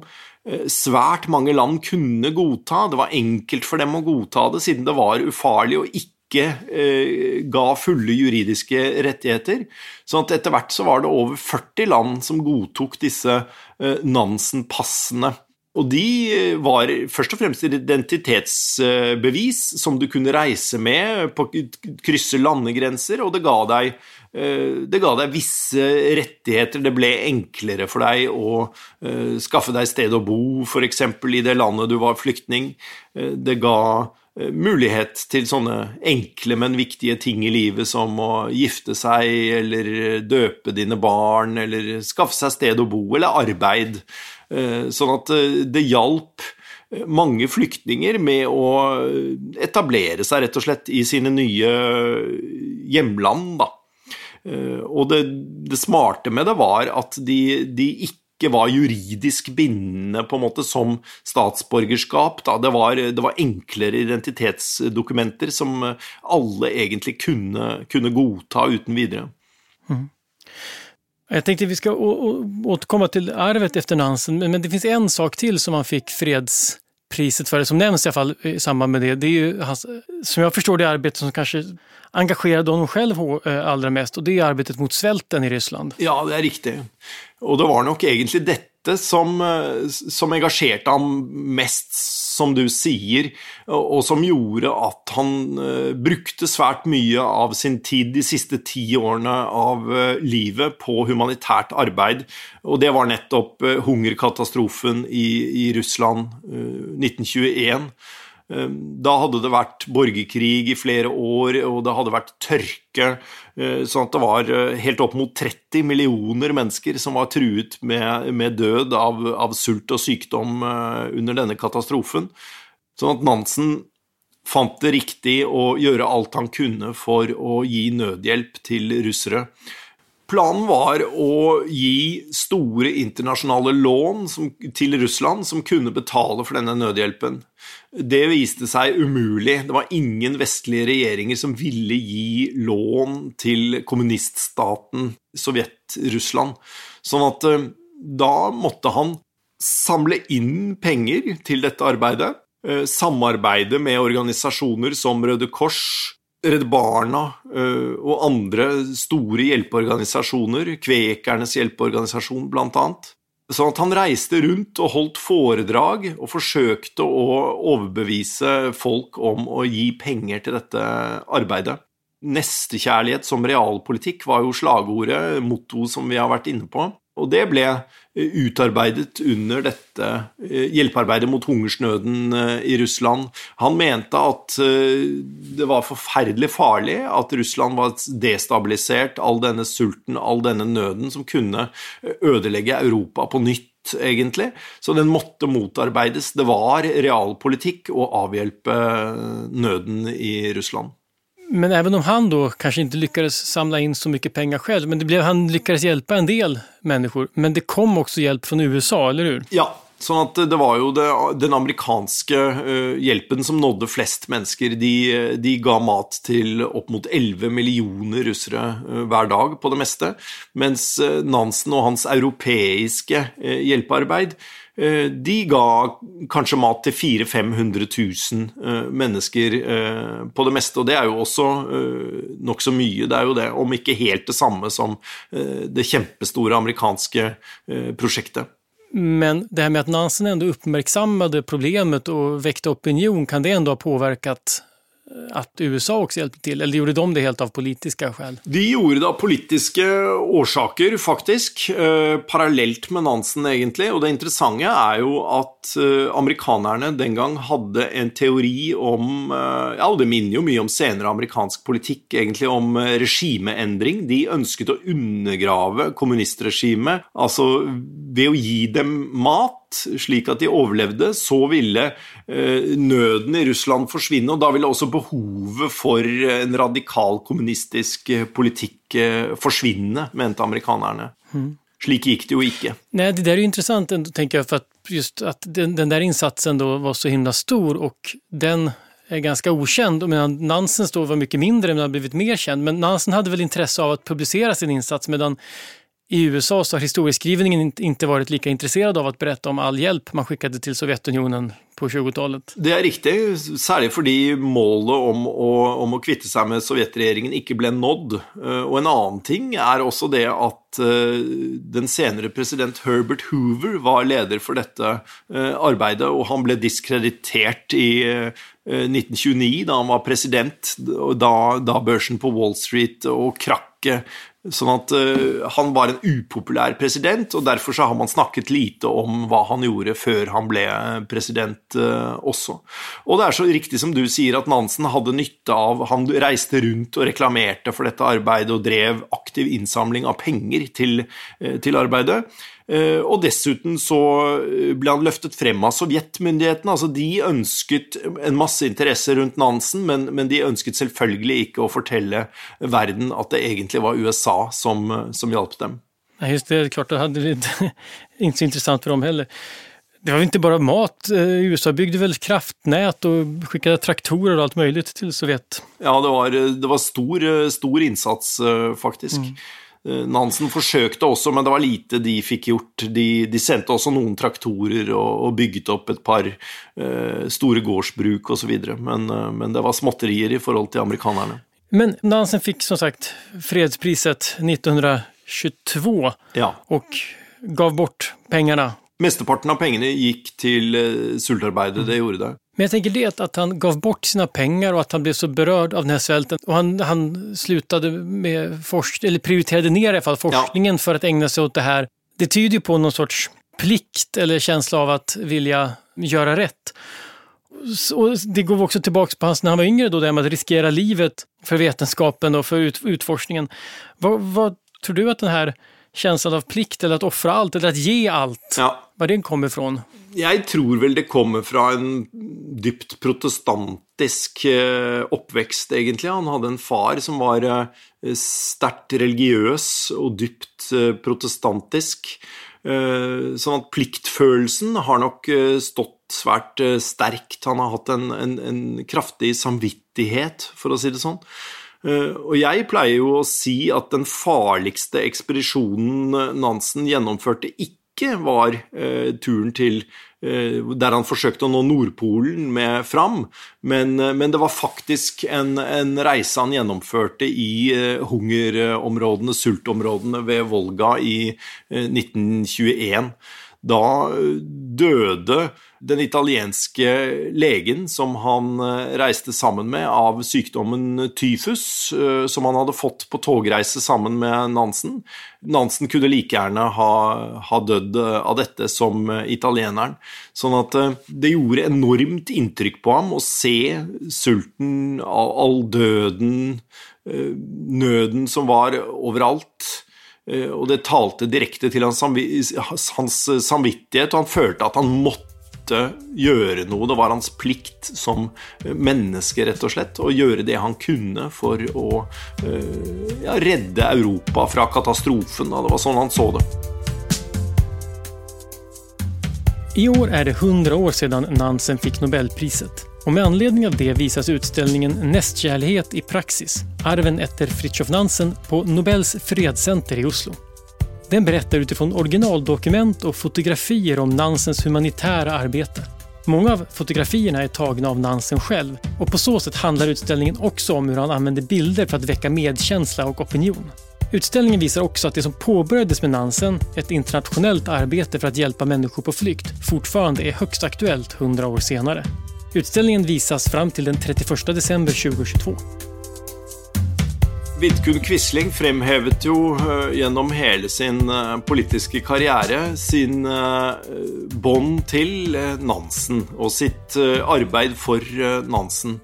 Speaker 1: eh, svært mange land kunne godta. Det var enkelt for dem å godta det, siden det var ufarlig og ikke ikke eh, ga fulle juridiske rettigheter. sånn at etter hvert så var det over 40 land som godtok disse eh, Nansen-passene. Og de eh, var først og fremst identitetsbevis som du kunne reise med, på, krysse landegrenser, og det ga, deg, eh, det ga deg visse rettigheter. Det ble enklere for deg å eh, skaffe deg sted å bo, f.eks. i det landet du var flyktning. Det ga mulighet til sånne enkle, men viktige ting i livet som å gifte seg, eller døpe dine barn, eller skaffe seg sted å bo, eller arbeid. Eh, sånn at eh, det hjalp eh, mange flyktninger med å etablere seg rett og slett i sine nye hjemland. Da. Og det, det smarte med det var at de, de, ikke var juridisk bindende på en måte som statsborgerskap. Det, var, det var enklere identitetsdokumenter som alle egentlig kunne, kunne godta uten videre. Mm.
Speaker 2: Jeg tenkte vi skal återkomme til arvet etter Nansen, men det finns en sak til som han fick fredspriset för, som nämns i alla fall i samband med det. Det är ju, som jag förstår det arbete som kanske engagerade honom själv eh, allra mest, och det är arbetet mot svälten i Ryssland.
Speaker 1: Ja, det är riktigt. Och det var nog egentligen detta dette som, eh, som, engasjerte ham mest, som du sier, og som gjorde at han uh, brukte svært mye av sin tid de siste ti årene av uh, livet på humanitært arbeid. Og det var nettopp hungerkatastrofen i, i Russland 1921. Ehm, da hadde det vært borgerkrig i flere år, og det hadde vært tørke. Eh, sånn at det var eh, helt opp mot 30 millioner mennesker som var truet med, med død av, av, sult og sykdom eh, under denne katastrofen. Sånn at Nansen fant det riktig å gjøre alt han kunne for å gi nødhjelp til russere. Planen var å gi store internasjonale lån som, til Russland som kunne betale for denne nødhjelpen. Det viste seg umulig. Det var ingen vestlige regjeringer som ville gi lån til kommuniststaten Sovjet-Russland. Sånn at eh, da måtte han samle inn penger til dette arbeidet. Eh, samarbeide med organisasjoner som Røde Kors, Redd Barna eh, og andre store hjelpeorganisasjoner, Kvekernes hjelpeorganisasjon bl.a. Sånn at han reiste rundt og holdt foredrag og forsøkte å overbevise folk om å gi penger til dette arbeidet. Nestekjærlighet som realpolitikk var jo slagordet, mottoet som vi har vært inne på. Og det ble eh, utarbeidet under dette eh, hjelpearbeidet mot hungersnøden eh, i Russland. Han mente at det var forferdelig farlig at Russland var destabilisert, all denne sulten, all denne nøden, som kunne ødelegge Europa på nytt. Egentlig. Så den måtte motarbeides. Det var realpolitikk å avhjelpe nøden i Russland.
Speaker 2: Men även om han då kanske inte lyckades samla in så mycket pengar själv, men det blev, han lyckades hjälpa en del människor. Men det kom också hjälp från USA, eller hur?
Speaker 1: Ja, Sånn at det var jo det, den amerikanske uh, hjelpen som nådde flest mennesker. De, de, ga mat til opp mot 11 millioner russere uh, hver dag, på det meste. Mens Nansen og hans europeiske hjelpearbeid Eh, de ga kanskje mat til 400 000-500 000 mennesker eh, på det meste, og det er jo også eh, nokså mye. Det er jo det, om ikke helt det samme som det kjempestore amerikanske prosjektet.
Speaker 2: Men det här med att Nansen ändå uppmärksammade problemet och väckte opinion, kan det ändå ha påverkat att USA også hjälpte til, eller gjorde de det helt av politiske skäl?
Speaker 1: De gjorde det av politiske årsaker, faktisk. Eh, parallelt med Nansen, egentlig. Og det interessante er jo at eh, amerikanerne den gang hadde en teori om eh, Ja, og det minner jo mye om senere amerikansk politikk, egentlig, om regimeendring. De ønsket å undergrave kommunistregimet, altså ved å gi dem mat slik at de overlevde, så ville eh, nøden i Russland forsvinne. Og da ville også behovet for en radikal kommunistisk eh, politikk eh, forsvinne, mente amerikanerne. Mm. Slik gikk det jo ikke.
Speaker 2: Nej, det der er jo interessant, tenker jeg, for at just at den, den der innsatsen var så himla stor, og den er ganske okänd. Medan Nansens då var mye mindre men har blivit mer känd. Men Nansen hadde vel intresse av å publisere sin insats medan I USA så har historieskrivningen inte varit lika intresserad av att berätta om all hjelp man skickade til Sovjetunionen på 20-tallet.
Speaker 1: Det er riktig, særlig fordi målet om å, om å kvitte seg med sovjetregjeringen ikke ble nådd. Eh, og en annen ting er også det at eh, den senere president Herbert Hoover var leder for dette eh, arbeidet, og han ble diskreditert i 1929, da han var president, da, da børsen på Wall Street og krakket Sånn at uh, han var en upopulær president, og derfor så har man snakket lite om hva han gjorde før han ble president uh, også. Og det er så riktig som du sier at Nansen hadde nytte av Han reiste rundt og reklamerte for dette arbeidet og drev aktiv innsamling av penger til, uh, til arbeidet. Eh, og dessuten så eh, ble han løftet frem av sovjetmyndighetene. altså De ønsket en masse interesse rundt Nansen, men, men, de ønsket selvfølgelig ikke å fortelle verden at det egentlig var USA som, som hjalp dem.
Speaker 2: Nei, just det, klart det hadde ikke så interessant for dem heller. Det var ikke bare mat. Eh, USA bygde vel kraftnät og skickade traktorer og alt mulig til Sovjet.
Speaker 1: Ja, det var, det var stor, stor, innsats, faktisk. Mm. Eh, Nansen forsøkte også, men det var lite de fikk gjort. De, de sendte også noen traktorer og, og bygget opp et par uh, store gårdsbruk osv., men, uh, men det var småtterier i forhold til amerikanerne.
Speaker 2: Men Nansen fikk som sagt fredspriset 1922 ja. og gav bort pengene.
Speaker 1: Mesteparten av pengene gikk til uh, sultarbeidet, det gjorde det.
Speaker 2: Men jag tänker det att han gav bort sina pengar och att han blev så berörd av den här svälten. Och han, han slutade med forsk eller prioriterade ner i alla fall forskningen ja. för att ägna sig åt det här. Det tyder ju på någon sorts plikt eller känsla av att vilja göra rätt. Och det går också tillbaka på hans när han var yngre då, det med att riskera livet för vetenskapen och för ut, utforskningen. Vad, vad tror du att den här känslan av plikt eller att offra allt eller att ge allt, ja. var den kommer ifrån?
Speaker 1: Jeg tror vel det kommer fra en dypt protestantisk eh, oppvekst, egentlig. Han hadde en far som var eh, sterkt religiøs og dypt eh, protestantisk. Sånn at pliktfølelsen har nok stått svært sterkt. Han har hatt en, en, en kraftig samvittighet, for å si det sånn. Og jeg pleier jo å si at den farligste ekspedisjonen Nansen gjennomførte, ikke var turen til Eh, der han forsøkte å nå Nordpolen med Fram, men, eh, men det var faktisk en, en, reise han gjennomførte i hungerområdene, sultområdene ved Volga i uh, 1921. Da døde den italienske legen som han eh, reiste sammen med, av sykdommen tyfus, eh, som han hadde fått på togreise sammen med Nansen. Nansen kunne like gjerne ha, ha dødd eh, av dette som italieneren. Sånn at det gjorde enormt inntrykk på ham å se sulten, all døden, nøden som var overalt. Og det talte direkte til hans, samvittighet, og han følte at han måtte måtte gjøre noe. Det var hans plikt som menneske, rett og slett, å gjøre det han kunne for å eh, ja, redde Europa fra katastrofen. Det var sånn han så det.
Speaker 2: I år er det 100 år siden Nansen fikk Nobelpriset. Og med anledning av det vises utstillingen Nestkjærlighet i praksis, arven etter Fridtjof Nansen på Nobels fredssenter i Oslo. Den berättar utifrån originaldokument och fotografier om Nansens humanitära arbete. Många av fotografierna är tagna av Nansen själv och på så sätt handlar utställningen också om hur han använder bilder för att väcka medkänsla och opinion. Utställningen visar också att det som påbörjades med Nansen, ett internationellt arbete för att hjälpa människor på flykt, fortfarande är högst aktuellt 100 år senare. Utställningen visas fram till den 31 december 2022.
Speaker 1: Vidkun Quisling fremhevet jo uh, gjennom hele sin uh, politiske karriere sin uh, bånd til Nansen og sitt arbeid for Nansen.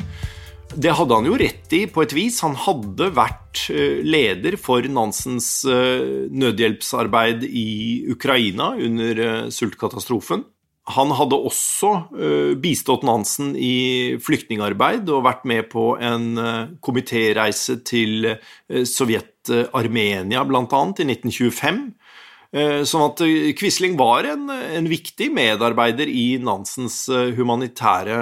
Speaker 1: Det hadde han jo rett i, på et vis. Han hadde vært leder for Nansens nødhjelpsarbeid i Ukraina under sultkatastrofen. Han hadde også uh, bistått Nansen i flyktningarbeid og vært med på en uh, komitéreise til uh, Sovjet-Armenia, bl.a., i 1925. Sånn at Quisling var en, en, viktig medarbeider i Nansens humanitære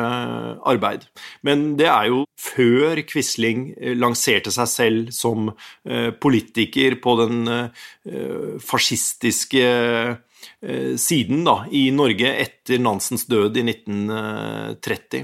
Speaker 1: arbeid. Men det er jo før Quisling lanserte seg selv som politiker på den fascistiske siden da, i Norge etter Nansens død i 1930.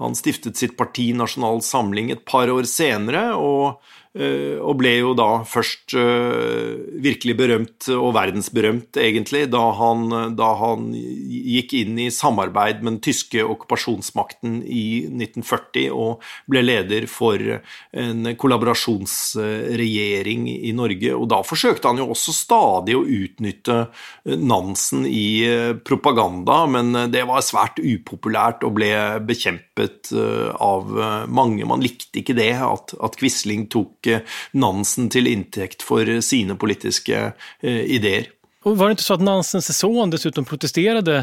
Speaker 1: Han stiftet sitt parti Nasjonal Samling et par år senere, og Eh, og ble jo da først eh, virkelig berømt, og verdensberømt egentlig, da han, da han, gikk inn i samarbeid med den tyske okkupasjonsmakten i 1940 og ble leder for en kollaborasjonsregjering i Norge. Og da forsøkte han jo også stadig å utnytte Nansen i propaganda, men det var svært upopulært og ble bekjempet av mange. Man likte ikke det, at, at Quisling tok tok Nansen til inntekt for sine politiske eh, ideer.
Speaker 2: Og var det ikke så at Nansens son dessuten protesterte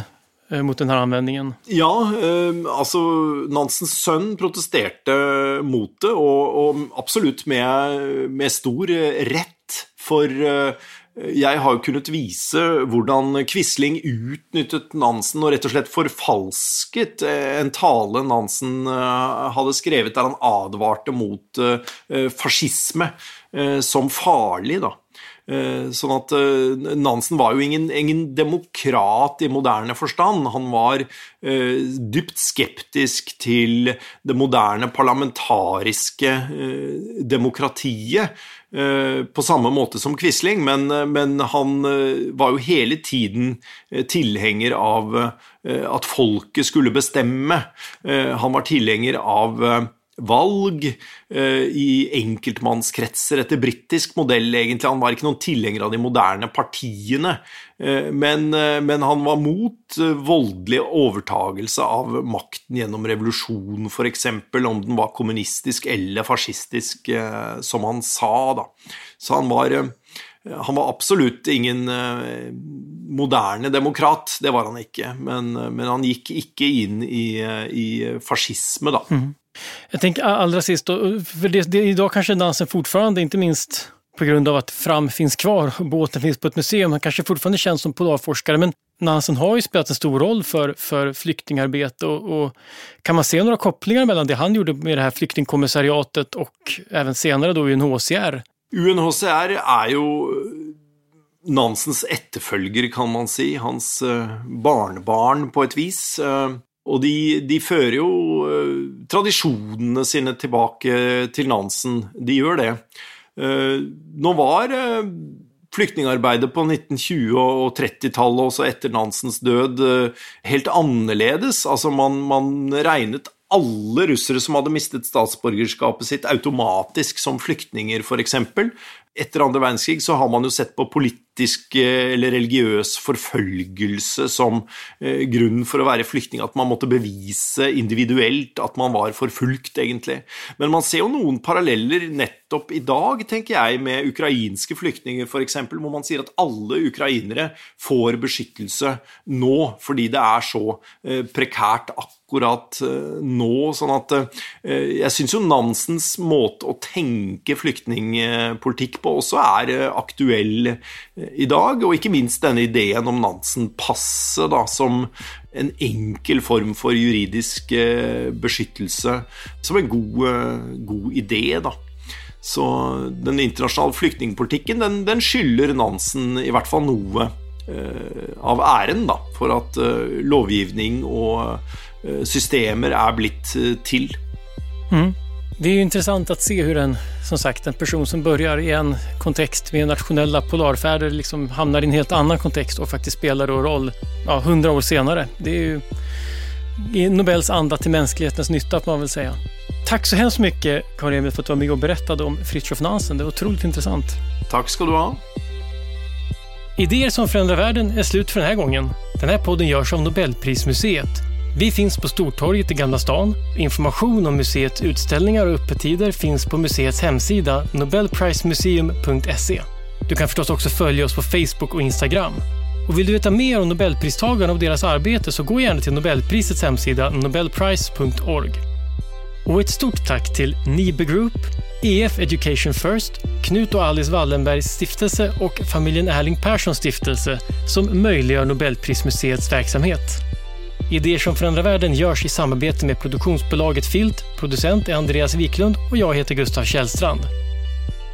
Speaker 2: eh, mot denne anvendingen?
Speaker 1: Ja, eh, altså Nansens sønn protesterte mot det, og, og absolutt med, med, stor rett. For jeg har jo kunnet vise hvordan Quisling utnyttet Nansen og rett og slett forfalsket en tale Nansen eh, hadde skrevet der han advarte mot eh, fascisme eh, som farlig. da. Sånn at Nansen var jo ingen, ingen, demokrat i moderne forstand. Han var uh, dypt skeptisk til det moderne parlamentariske demokratiet. Eh, på samme måte som Quisling, men, eh, men, han eh, var jo hele tiden tilhenger av at folket skulle bestemme. Han var tilhenger av valg eh, i enkeltmannskretser etter britisk modell, egentlig. Han var ikke noen tilhenger av de moderne partiene, eh, men, eh, men, han var mot voldelig overtagelse av makten gjennom revolusjon, f.eks., om den var kommunistisk eller fascistisk, som han sa, da. Så han var han var absolutt ingen moderne demokrat, det var han ikke. Men, men han gikk ikke inn i, i fascisme, da. Mm.
Speaker 2: Jag tänker allra sist, för det, det, idag kanske dansen fortfarande, inte minst på grund av att Fram finns kvar och båten finns på ett museum, han kanske fortfarande känns som polarforskare, men Nansen har ju spelat en stor roll för, för flyktingarbete och, och, kan man se några kopplingar mellan det han gjorde med det här flyktingkommissariatet och även senare då UNHCR?
Speaker 1: UNHCR är ju Nansens etterfølger, kan man si. Hans eh, barnebarn, på et vis. Eh, og de, de, fører jo uh, tradisjonene sine tilbake til Nansen. De gjør det. Uh, nå var uh, flyktningarbeidet på 1920- og 30-tallet, også etter Nansens død, helt annerledes. Altså, man, man regnet alle russere som hadde mistet statsborgerskapet sitt, automatisk som flyktninger, f.eks. Etter andre verdenskrig så har man jo sett på politisk eh, eller religiøs forfølgelse som eh, grunn for å være flyktning, at man måtte bevise individuelt at man var forfulgt, egentlig. Men man ser jo noen paralleller nettopp i dag, tenker jeg, med ukrainske flyktninger, f.eks., hvor man sier at alle ukrainere får beskyttelse nå fordi det er så eh, prekært akkurat nå. sånn at jeg syns jo Nansens måte å tenke flyktningpolitikk på også er eh, aktuell i dag, og ikke minst denne ideen om Nansen-passet som en enkel form for juridisk beskyttelse, som en god, god idé, da. Så den internasjonale flyktningpolitikken den, den skylder Nansen i hvert fall noe av æren da, for at lovgivning og Eh, systemer er blitt eh, til.
Speaker 2: Mm. Det är intressant att se hur en, som sagt, en person som börjar i en kontext med nationella polarfärder liksom hamnar i en helt annan kontext och faktiskt spelar roll ja, hundra år senare. Det är ju i Nobels anda till mänsklighetens nytta, får man väl säga. Tack så hemskt mycket, Karin för att du var med och berättade om Fritiof Nansen. Det var otroligt intressant.
Speaker 1: Tack ska du ha.
Speaker 2: Idéer som förändrar världen är slut för den här gången. Den här podden görs av Nobelprismuseet vi finns på Stortorget i Gamla stan. Information om museets utställningar och öppettider finns på museets hemsida nobelprismuseum.se. Du kan förstås också följa oss på Facebook och Instagram. Och vill du veta mer om Nobelpristagarna och deras arbete så gå gärna till Nobelprisets hemsida nobelprice.org. Och ett stort tack till Nibe Group, EF Education First, Knut och Alice Wallenbergs stiftelse och familjen Erling Perssons stiftelse som möjliggör Nobelprismuseets verksamhet. Idéer som förändrar världen görs i samarbete med produktionsbolaget Filt, producent är Andreas Wiklund och jag heter Gustav Källstrand.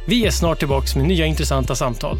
Speaker 2: Vi är snart tillbaka med nya intressanta samtal.